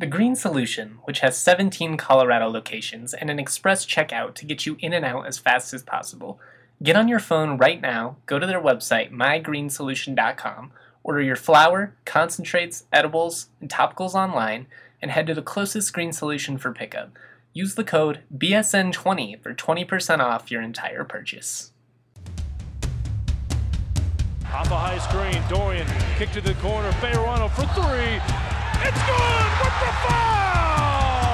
The Green Solution, which has 17 Colorado locations and an express checkout to get you in and out as fast as possible. Get on your phone right now, go to their website, mygreensolution.com, order your flour, concentrates, edibles, and topicals online, and head to the closest green solution for pickup. Use the code BSN20 for 20% off your entire purchase. Off a high screen, Dorian kick to the corner, Fayerano for three. It's good with the foul!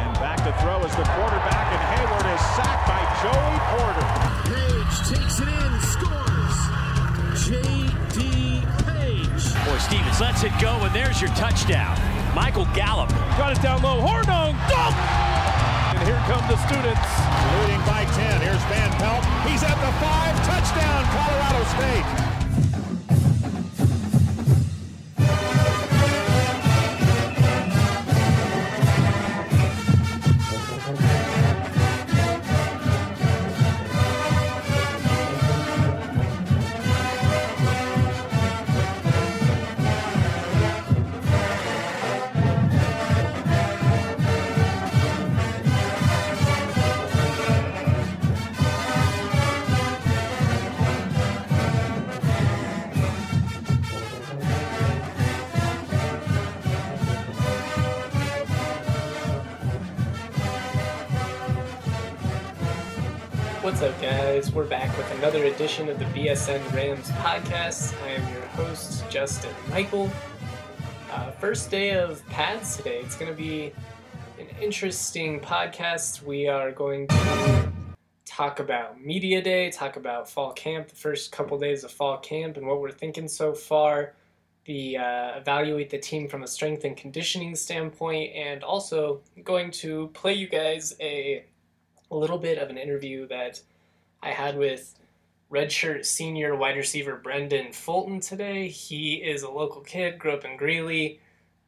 And back to throw is the quarterback, and Hayward is sacked by Joey Porter. Page takes it in, scores. J.D. Page. Boy, Stevens lets it go, and there's your touchdown. Michael Gallup. Got it down low, Hornung, dunk! And here come the students. Leading by 10. Here's Van Pelt. He's at the five. Touchdown, Colorado State. What's up, guys? We're back with another edition of the BSN Rams podcast. I am your host, Justin Michael. Uh, first day of pads today. It's going to be an interesting podcast. We are going to talk about Media Day, talk about fall camp, the first couple days of fall camp, and what we're thinking so far. The uh, evaluate the team from a strength and conditioning standpoint, and also going to play you guys a a little bit of an interview that I had with redshirt senior wide receiver Brendan Fulton today. He is a local kid, grew up in Greeley,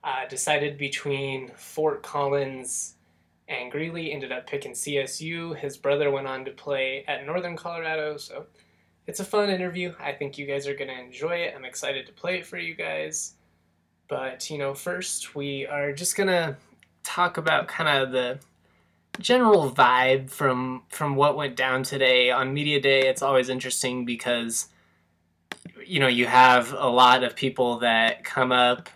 uh, decided between Fort Collins and Greeley, ended up picking CSU. His brother went on to play at Northern Colorado, so it's a fun interview. I think you guys are going to enjoy it. I'm excited to play it for you guys. But, you know, first we are just going to talk about kind of the general vibe from from what went down today on media day. It's always interesting because you know you have a lot of people that come up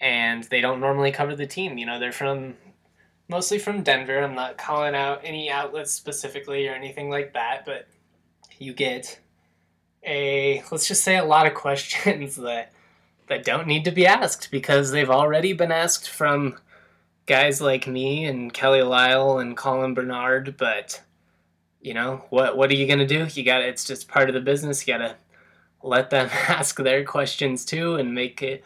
and they don't normally cover the team. You know they're from mostly from denver. I'm not calling out any outlets specifically or anything like that but you get a let's just say a lot of questions that that don't need to be asked because they've already been asked from guys like me and Kelly Lyell and Colin Bernard, but you know what? What are you gonna do? You got it's just part of the business. You gotta let them ask their questions too and make it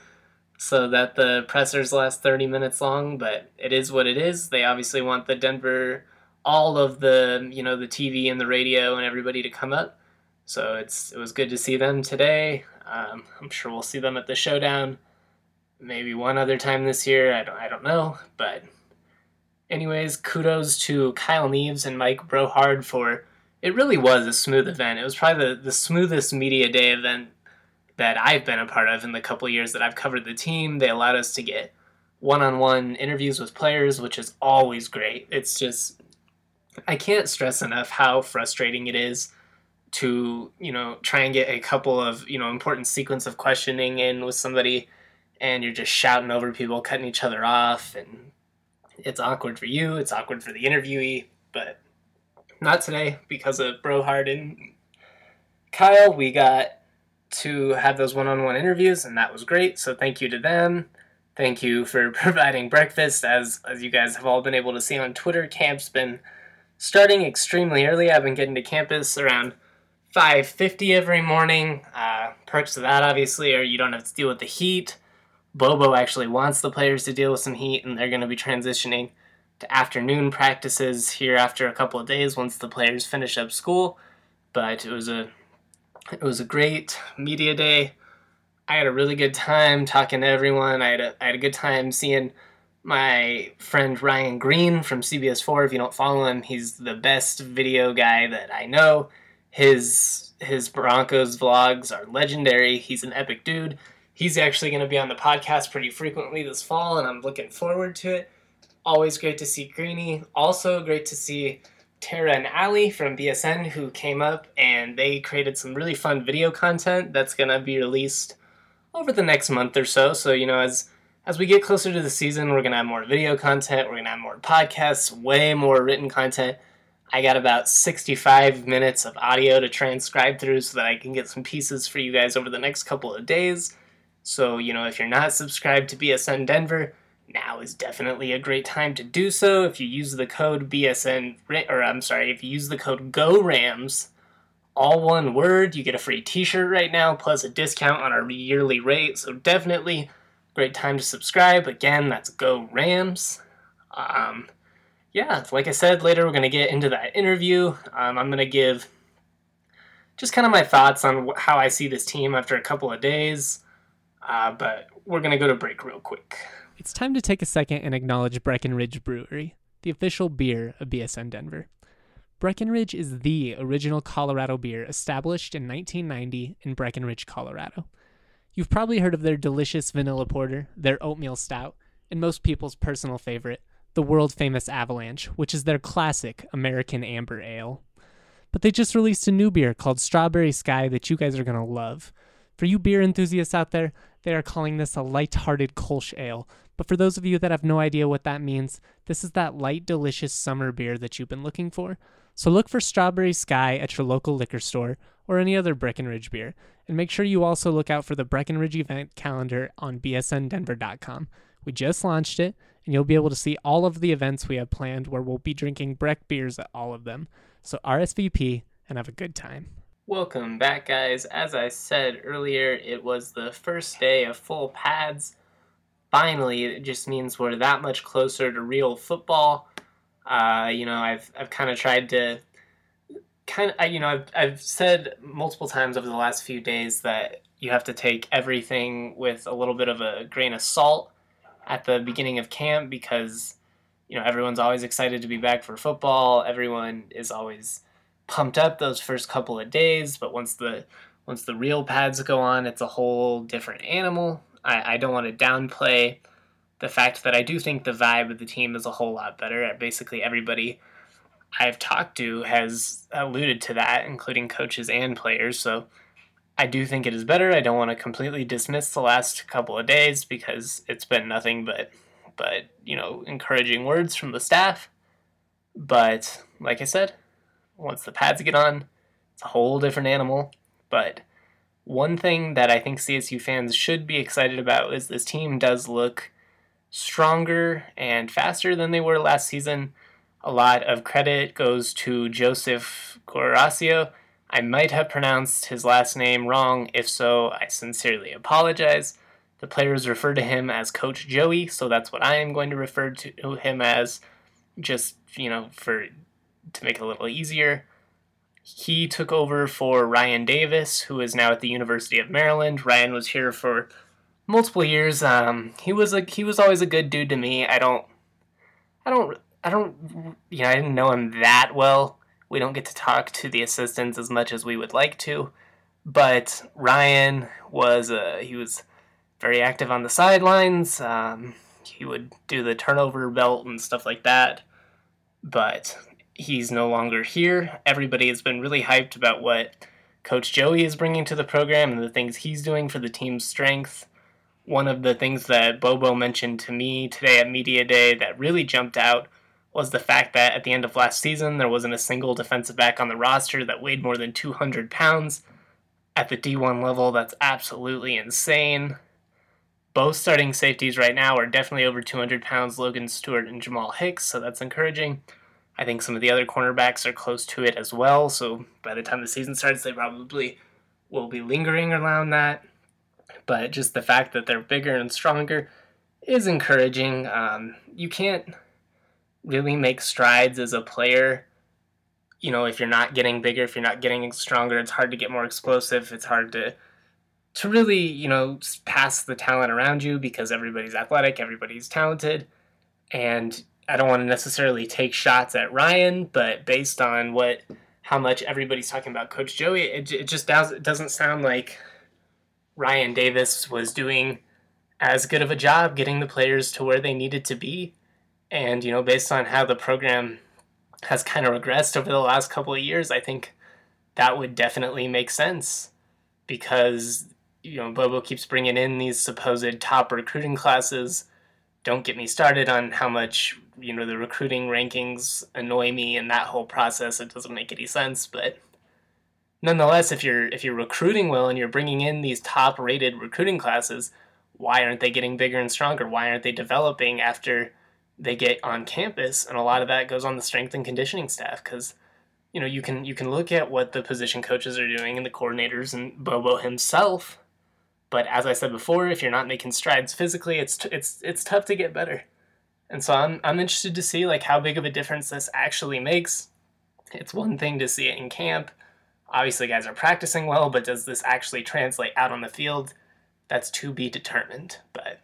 so that the pressers last thirty minutes long. But it is what it is. They obviously want the Denver, all of the you know the TV and the radio and everybody to come up. So it's it was good to see them today. Um, I'm sure we'll see them at the showdown maybe one other time this year. I don't, I don't know. But, anyways, kudos to Kyle Neves and Mike Brohard for it. Really was a smooth event. It was probably the, the smoothest media day event that I've been a part of in the couple years that I've covered the team. They allowed us to get one-on-one interviews with players, which is always great. It's just I can't stress enough how frustrating it is to you know try and get a couple of you know important sequence of questioning in with somebody and you're just shouting over people, cutting each other off, and it's awkward for you, it's awkward for the interviewee, but not today because of Brohard and Kyle. We got to have those one on one interviews, and that was great, so thank you to them. Thank you for providing breakfast, as, as you guys have all been able to see on Twitter. Camp's been starting extremely early. I've been getting to campus around 5.50 every morning. Uh, perks of that, obviously, are you don't have to deal with the heat. Bobo actually wants the players to deal with some heat, and they're going to be transitioning to afternoon practices here after a couple of days once the players finish up school. But it was a it was a great media day. I had a really good time talking to everyone. I had a, I had a good time seeing my friend Ryan Green from CBS4. If you don't follow him, he's the best video guy that I know. His his Broncos vlogs are legendary. He's an epic dude. He's actually going to be on the podcast pretty frequently this fall, and I'm looking forward to it. Always great to see Greeny. Also great to see Tara and Ali from BSN who came up and they created some really fun video content that's going to be released over the next month or so. So, you know, as as we get closer to the season, we're going to have more video content, we're going to have more podcasts, way more written content. I got about 65 minutes of audio to transcribe through so that I can get some pieces for you guys over the next couple of days. So, you know, if you're not subscribed to BSN Denver, now is definitely a great time to do so. If you use the code BSN, or I'm sorry, if you use the code GORAMS, all one word, you get a free t shirt right now, plus a discount on our yearly rate. So definitely great time to subscribe. Again, that's Go Rams. Um, yeah, like I said, later we're going to get into that interview. Um, I'm going to give just kind of my thoughts on how I see this team after a couple of days. Uh, but we're going to go to break real quick. It's time to take a second and acknowledge Breckenridge Brewery, the official beer of BSN Denver. Breckenridge is the original Colorado beer established in 1990 in Breckenridge, Colorado. You've probably heard of their delicious vanilla porter, their oatmeal stout, and most people's personal favorite, the world famous Avalanche, which is their classic American Amber Ale. But they just released a new beer called Strawberry Sky that you guys are going to love. For you beer enthusiasts out there, they are calling this a light-hearted Kolsch ale. But for those of you that have no idea what that means, this is that light, delicious summer beer that you've been looking for. So look for Strawberry Sky at your local liquor store or any other Breckenridge beer. And make sure you also look out for the Breckenridge event calendar on bsndenver.com. We just launched it, and you'll be able to see all of the events we have planned where we'll be drinking Breck beers at all of them. So RSVP and have a good time. Welcome back, guys. As I said earlier, it was the first day of full pads. Finally, it just means we're that much closer to real football. Uh, you know, I've I've kind of tried to kind of you know I've I've said multiple times over the last few days that you have to take everything with a little bit of a grain of salt at the beginning of camp because you know everyone's always excited to be back for football. Everyone is always pumped up those first couple of days, but once the once the real pads go on, it's a whole different animal. I, I don't want to downplay the fact that I do think the vibe of the team is a whole lot better. Uh, basically, everybody I've talked to has alluded to that, including coaches and players. So I do think it is better. I don't want to completely dismiss the last couple of days because it's been nothing but but you know encouraging words from the staff. But like I said, once the pads get on, it's a whole different animal. But one thing that I think CSU fans should be excited about is this team does look stronger and faster than they were last season. A lot of credit goes to Joseph Guarascio. I might have pronounced his last name wrong. If so, I sincerely apologize. The players refer to him as Coach Joey, so that's what I am going to refer to him as, just, you know, for to make it a little easier. He took over for Ryan Davis, who is now at the University of Maryland. Ryan was here for multiple years. Um, he was like he was always a good dude to me. I don't, I don't, I don't, you know, I didn't know him that well. We don't get to talk to the assistants as much as we would like to, but Ryan was uh, he was very active on the sidelines. Um, he would do the turnover belt and stuff like that. But he's no longer here. Everybody has been really hyped about what Coach Joey is bringing to the program and the things he's doing for the team's strength. One of the things that Bobo mentioned to me today at Media Day that really jumped out was the fact that at the end of last season, there wasn't a single defensive back on the roster that weighed more than 200 pounds. At the D1 level, that's absolutely insane. Both starting safeties right now are definitely over 200 pounds, Logan Stewart and Jamal Hicks, so that's encouraging. I think some of the other cornerbacks are close to it as well. So by the time the season starts, they probably will be lingering around that. But just the fact that they're bigger and stronger is encouraging. Um, you can't really make strides as a player. You know, if you're not getting bigger, if you're not getting stronger, it's hard to get more explosive. It's hard to to really, you know, pass the talent around you because everybody's athletic, everybody's talented, and I don't want to necessarily take shots at Ryan, but based on what how much everybody's talking about Coach Joey, it, it just does, it doesn't sound like Ryan Davis was doing as good of a job getting the players to where they needed to be. And, you know, based on how the program has kind of regressed over the last couple of years, I think that would definitely make sense because, you know, Bobo keeps bringing in these supposed top recruiting classes. Don't get me started on how much, you know, the recruiting rankings annoy me and that whole process. It doesn't make any sense, but nonetheless, if you're if you're recruiting well and you're bringing in these top rated recruiting classes, why aren't they getting bigger and stronger? Why aren't they developing after they get on campus? And a lot of that goes on the strength and conditioning staff because you know you can you can look at what the position coaches are doing and the coordinators and Bobo himself. But as I said before, if you're not making strides physically, it's t- it's it's tough to get better. And so I'm I'm interested to see like how big of a difference this actually makes. It's one thing to see it in camp Obviously, guys are practicing well, but does this actually translate out on the field? That's to be determined. But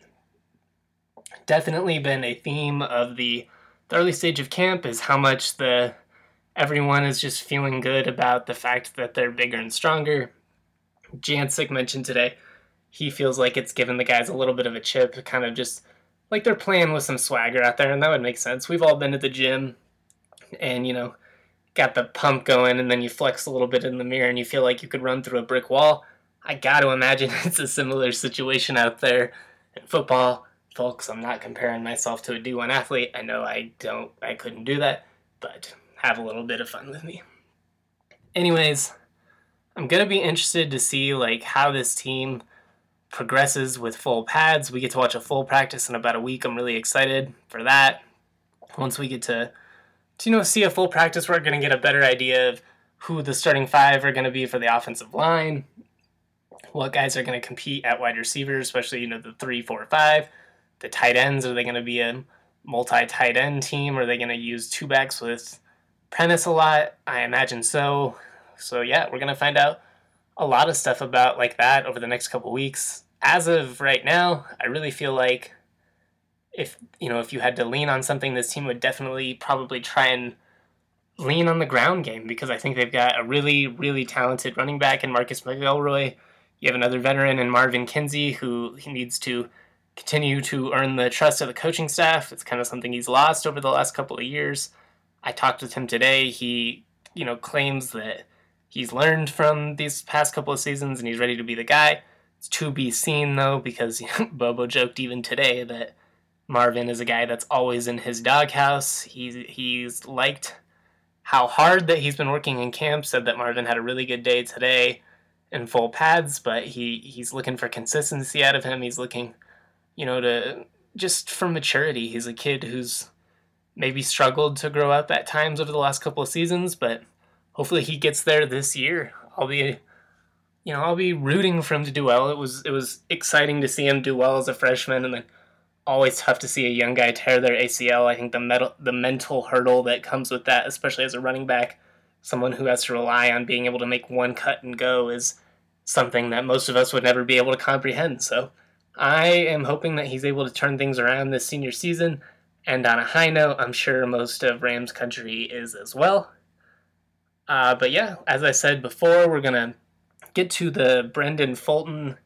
definitely been a theme of the, the early stage of camp is how much the everyone is just feeling good about the fact that they're bigger and stronger. Jancek mentioned today he feels like it's given the guys a little bit of a chip, kind of just like they're playing with some swagger out there, and that would make sense. We've all been to the gym, and you know, got the pump going and then you flex a little bit in the mirror and you feel like you could run through a brick wall. I got to imagine it's a similar situation out there in football. Folks, I'm not comparing myself to a D1 athlete. I know I don't, I couldn't do that, but have a little bit of fun with me. Anyways, I'm going to be interested to see like how this team progresses with full pads. We get to watch a full practice in about a week. I'm really excited for that. Once we get to to you know see a full practice, we're going to get a better idea of who the starting five are going to be for the offensive line, what guys are going to compete at wide receiver, especially you know the three, four, five. The tight ends are they going to be a multi tight end team? Are they going to use two backs with Prentice a lot? I imagine so. So yeah, we're going to find out a lot of stuff about like that over the next couple weeks. As of right now, I really feel like if you know if you had to lean on something, this team would definitely probably try and lean on the ground game because I think they've got a really really talented running back in Marcus McElroy. You have another veteran in Marvin Kinsey who he needs to continue to earn the trust of the coaching staff. It's kind of something he's lost over the last couple of years. I talked with him today. He, you know, claims that he's learned from these past couple of seasons and he's ready to be the guy. It's to be seen though, because Bobo joked even today that Marvin is a guy that's always in his doghouse. He's he's liked how hard that he's been working in camp. Said that Marvin had a really good day today in full pads, but he he's looking for consistency out of him. He's looking, you know, to just for maturity. He's a kid who's maybe struggled to grow up at times over the last couple of seasons, but hopefully he gets there this year. I'll be you know, I'll be rooting for him to do well. It was it was exciting to see him do well as a freshman and then always tough to see a young guy tear their ACL. I think the metal, the mental hurdle that comes with that, especially as a running back, someone who has to rely on being able to make one cut and go, is something that most of us would never be able to comprehend. So I am hoping that he's able to turn things around this senior season. And on a high note, I'm sure most of Rams country is as well. Uh, but yeah, as I said before, we're going to get to the Brendan Fulton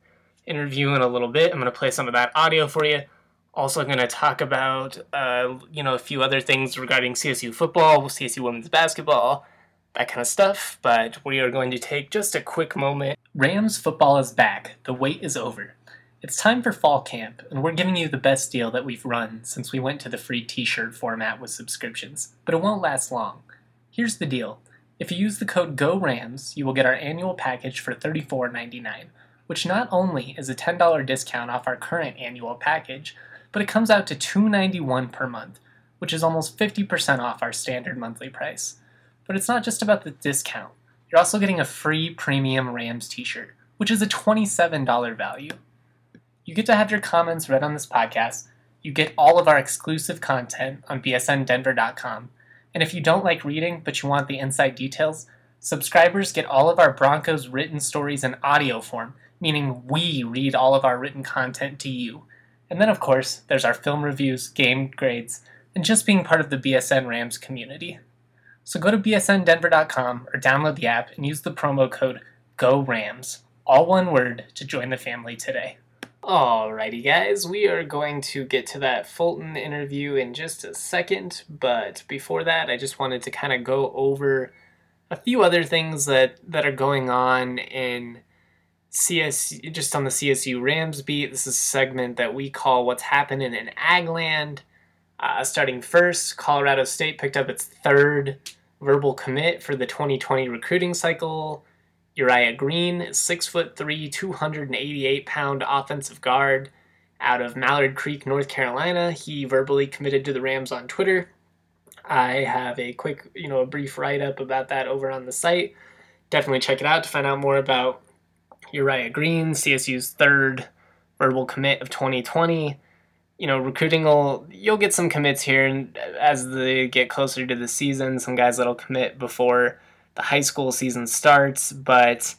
interview in a little bit. I'm going to play some of that audio for you also going to talk about uh, you know a few other things regarding CSU football, CSU women's basketball, that kind of stuff. But we are going to take just a quick moment. Rams football is back. The wait is over. It's time for fall camp, and we're giving you the best deal that we've run since we went to the free t-shirt format with subscriptions. But it won't last long. Here's the deal. If you use the code GORAMS, you will get our annual package for $34.99, which not only is a $10 discount off our current annual package, but it comes out to 291 per month, which is almost 50% off our standard monthly price. But it's not just about the discount. You're also getting a free premium Rams t-shirt, which is a $27 value. You get to have your comments read on this podcast. You get all of our exclusive content on bsndenver.com. And if you don't like reading but you want the inside details, subscribers get all of our Broncos written stories in audio form, meaning we read all of our written content to you. And then, of course, there's our film reviews, game grades, and just being part of the BSN Rams community. So go to bsndenver.com or download the app and use the promo code GORAMS. all one word, to join the family today. Alrighty, guys, we are going to get to that Fulton interview in just a second, but before that, I just wanted to kind of go over a few other things that, that are going on in CS, just on the CSU Rams beat. This is a segment that we call What's Happening in Agland. Uh, starting first, Colorado State picked up its third verbal commit for the 2020 recruiting cycle. Uriah Green, six foot three, 288 pound offensive guard out of Mallard Creek, North Carolina. He verbally committed to the Rams on Twitter. I have a quick, you know, a brief write up about that over on the site. Definitely check it out to find out more about Uriah Green, CSU's third verbal commit of 2020. You know, recruiting will you'll get some commits here, and as they get closer to the season, some guys that'll commit before the high school season starts, but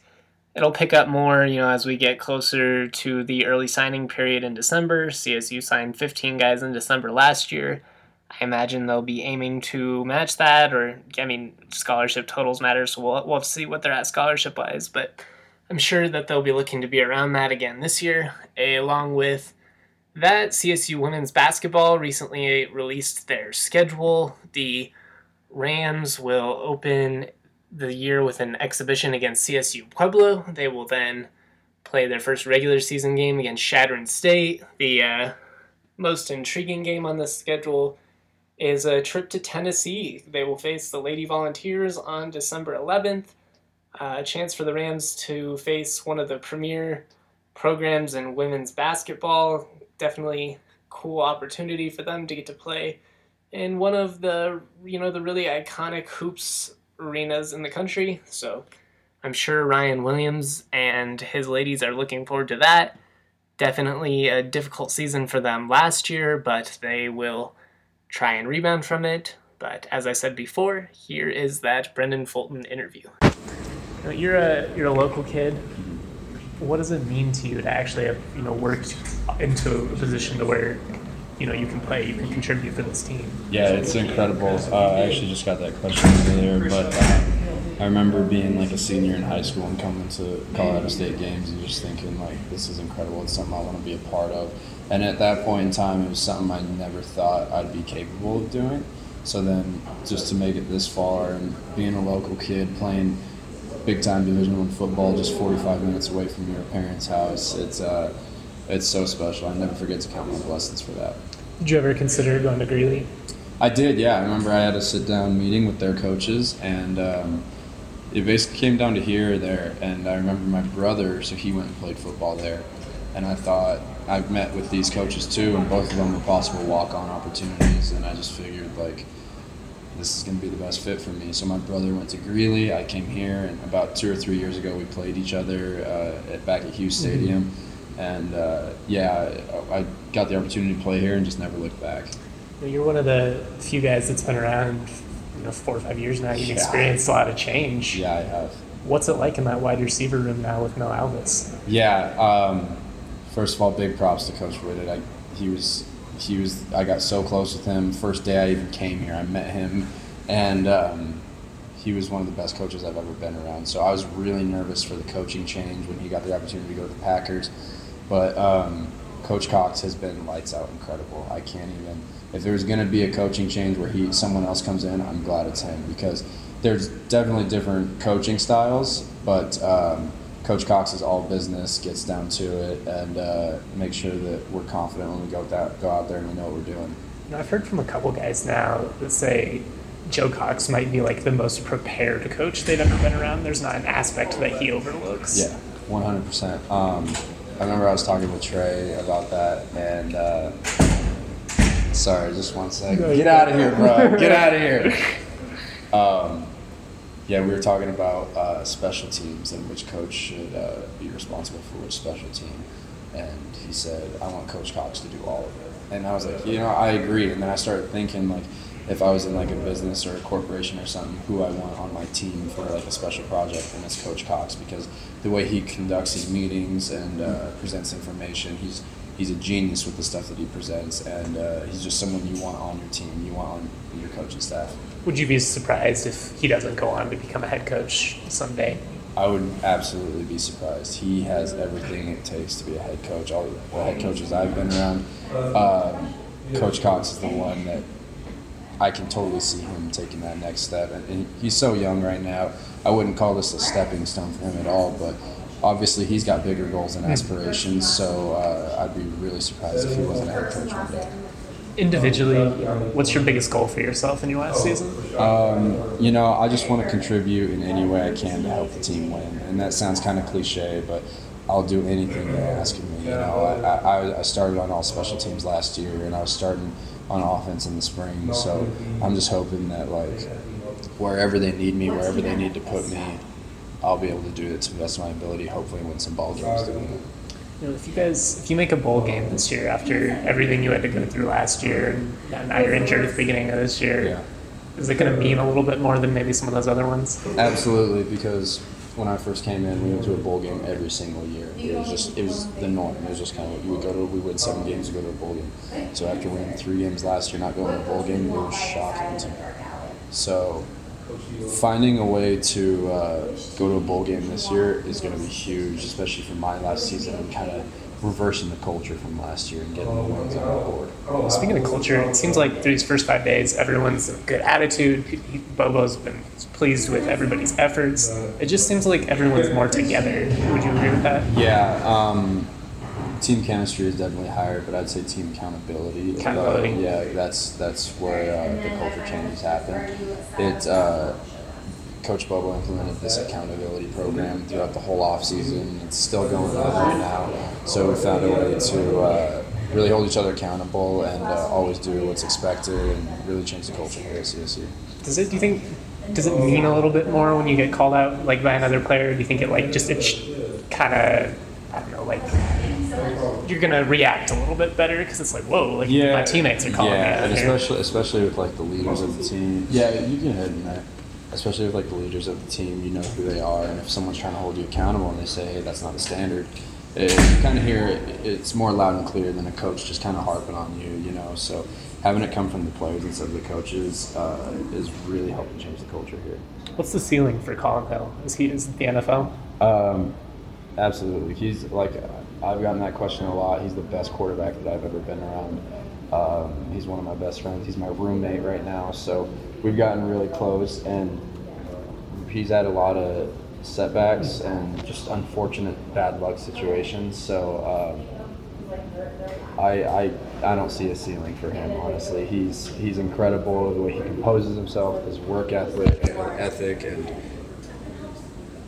it'll pick up more, you know, as we get closer to the early signing period in December. CSU signed 15 guys in December last year. I imagine they'll be aiming to match that, or I mean, scholarship totals matter, so we'll we'll see what they're at scholarship wise, but I'm sure that they'll be looking to be around that again this year, along with that CSU women's basketball recently released their schedule. The Rams will open the year with an exhibition against CSU Pueblo. They will then play their first regular season game against Chadron State. The uh, most intriguing game on the schedule is a trip to Tennessee. They will face the Lady Volunteers on December 11th. Uh, a chance for the Rams to face one of the premier programs in women's basketball. Definitely cool opportunity for them to get to play in one of the you know the really iconic hoops arenas in the country. So I'm sure Ryun Williams and his ladies are looking forward to that. Definitely a difficult season for them last year, but they will try and rebound from it. But as I said before, here is that Brendan Fulton interview. You're a you're a local kid. What does it mean to you to actually have you know worked into a position to where you know you can play, you can contribute for this team? Yeah, it's incredible. Uh, I actually just got that question earlier, but uh, I remember being like a senior in high school and coming to Colorado State games and just thinking like this is incredible. It's something I want to be a part of. And at that point in time, it was something I never thought I'd be capable of doing. So then, just to make it this far and being a local kid playing big time Division One football, just 45 minutes away from your parents' house, it's uh, it's so special. I never forget to count my blessings for that. Did you ever consider going to Greeley? I did, yeah. I remember I had a sit down meeting with their coaches, and um, it basically came down to here or there. And I remember my brother, so he went and played football there. And I thought, I met with these coaches too, and both of them were possible walk on opportunities. And I just figured, like, this is going to be the best fit for me. So my brother went to Greeley. I came here, and about two or three years ago, we played each other uh, at, back at Hughes Stadium. Mm-hmm and uh, yeah, I, got the opportunity to play here and just never looked back. You're one of the few guys that's been around, you know, four or five years now. You've yeah. experienced a lot of change. Yeah, I have. What's it like in that wide receiver room now with Mel Alvis? Yeah, um, first of all, big props to Coach Whitted. I, he was he was I got so close with him. First day I even came here, I met him, and um, he was one of the best coaches I've ever been around. So I was really nervous for the coaching change when he got the opportunity to go to the Packers. But um, Coach Cox has been lights out incredible. I can't even. If there's going to be a coaching change where he someone else comes in, I'm glad it's him because there's definitely different coaching styles, but um, Coach Cox is all business, gets down to it, and uh, make sure that we're confident when we go out, go out there and we know what we're doing. I've heard from a couple guys now that say Joe Cox might be like the most prepared coach they've ever been around. There's not an aspect that he overlooks. Yeah, 100%. Um, I remember I was talking with Trey about that, and uh, sorry, just one second. Get out of here, bro. Get out of here. Um, yeah, we were talking about uh, special teams and which coach should uh, be responsible for which special team. And he said, I want Coach Cox to do all of it. And I was like, you know, I agree. And then I started thinking, like, if I was in like a business or a corporation or something, who I want on my team for like a special project, and it's Coach Cox because the way he conducts his meetings and uh, presents information, he's he's a genius with the stuff that he presents, and uh, he's just someone you want on your team, you want on your coaching staff. Would you be surprised if he doesn't go on to become a head coach someday? I would absolutely be surprised. He has everything it takes to be a head coach. All the head coaches I've been around, uh, Coach Cox is the one that I can totally see him taking that next step. And, and he's so young right now. I wouldn't call this a stepping stone for him at all, but obviously he's got bigger goals and aspirations. So uh, I'd be really surprised if he wasn't a head coach one day. Individually, what's your biggest goal for yourself in your last season? Um, you know, I just want to contribute in any way I can to help the team win, and that sounds kind of cliche, but I'll do anything they ask of me. You know, I, I, I started on all special teams last year, and I was starting on offense in the spring. So I'm just hoping that like wherever they need me, wherever they need to put me, I'll be able to do it to the best of my ability. Hopefully, win some ball games doing it. You know, if you guys, if you make a bowl game this year after everything you had to go through last year, and now you're injured at the beginning of this year, Yeah. is it going to mean a little bit more than maybe some of those other ones? Absolutely, because when I first came in, we went to a bowl game every single year. It was just it was the norm. It was just kind of you would go to we win seven games, we go to a bowl game. So after winning three games last year, not going to a bowl game, it was shocking to me. So finding a way to uh, go to a bowl game this year is going to be huge, especially for my last season and kind of reversing the culture from last year and getting the wins on board. Speaking of culture, it seems like through these first five days, everyone's in a good attitude. He- he- Bobo's been pleased with everybody's efforts. It just seems like everyone's more together. Would you agree with that? Yeah, um, team chemistry is definitely higher, but I'd say team accountability. Accountability. Uh, yeah, that's that's where uh, the culture changes happen. It uh, Coach Bobo implemented this accountability program throughout the whole off season. It's still going on right now, so we found a way to. Uh, Really hold each other accountable and uh, always do what's expected, and really change the culture here at CSU. Does it? Do you think? Does it mean a little bit more when you get called out like by another player? Do you think it like just it kind of I don't know like you're gonna react a little bit better because it's like whoa like my teammates are calling yeah, me out and here. especially especially with like the leaders of the team. Yeah, you can hit in there. Especially with like the leaders of the team, you know who they are, and if someone's trying to hold you accountable and they say, "Hey, that's not the standard," it, you kind of hear it, it's more loud and clear than a coach just kind of harping on you, you know. So having it come from the players instead of the coaches uh, is really helping change the culture here. What's the ceiling for Collin Hill? Is he is the NFL? Um, absolutely. He's like I've gotten that question a lot. He's the best quarterback that I've ever been around. Um, he's one of my best friends. He's my roommate right now, so we've gotten really close. And he's had a lot of setbacks and just unfortunate bad luck situations. So um, I, I I don't see a ceiling for him. Honestly, he's he's incredible the way he composes himself, his work ethic, ethic, and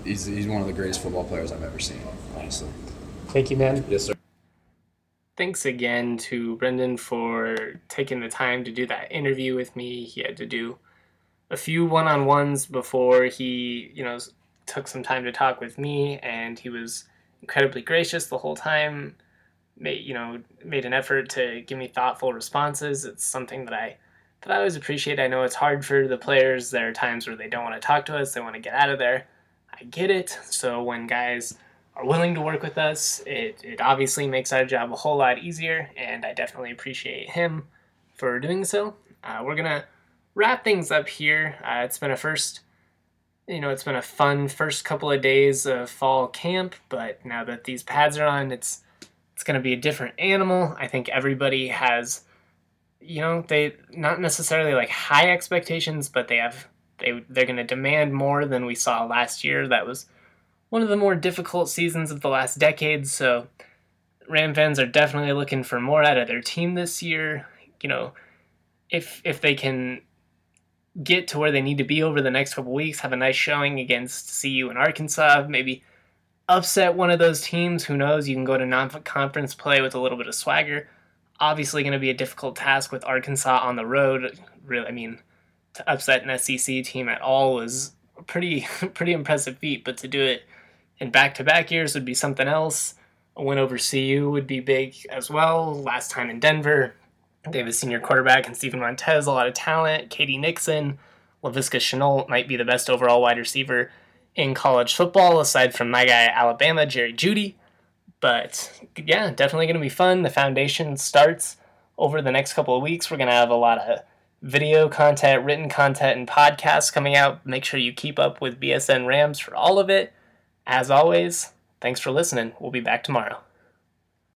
he's, he's one of the greatest football players I've ever seen, honestly. Thank you, man. Yes, sir. Thanks again to Brendan for taking the time to do that interview with me. He had to do a few one-on-ones before he, you know, took some time to talk with me, and he was incredibly gracious the whole time. Made, you know, made an effort to give me thoughtful responses. It's something that I that I always appreciate. I know it's hard for the players. There are times where they don't want to talk to us. They want to get out of there. I get it. So when guys are willing to work with us, it, it obviously makes our job a whole lot easier, and I definitely appreciate him for doing so. Uh, we're gonna wrap things up here. Uh, it's been a first, you know, it's been a fun first couple of days of fall camp, but now that these pads are on, it's it's gonna be a different animal. I think everybody has, you know, they not necessarily like high expectations, but they have they they're gonna demand more than we saw last year. That was one of the more difficult seasons of the last decade. So Ram fans are definitely looking for more out of their team this year. You know, if if they can get to where they need to be over the next couple weeks, have a nice showing against CU and Arkansas, maybe upset one of those teams. Who knows? You can go to non-conference play with a little bit of swagger. Obviously, going to be a difficult task with Arkansas on the road. Really, I mean, to upset an SEC team at all was a pretty pretty impressive feat. But to do it in back-to-back years would be something else. A win over CU would be big as well. Last time in Denver, they have a senior quarterback and Steven Montez, a lot of talent. K.D. Nixon, Laviska Shenault might be the best overall wide receiver in college football, aside from my guy Alabama, Jerry Jeudy. But yeah, definitely going to be fun. The foundation starts over the next couple of weeks. We're going to have a lot of video content, written content, and podcasts coming out. Make sure you keep up with BSN Rams for all of it. As always, thanks for listening. We'll be back tomorrow.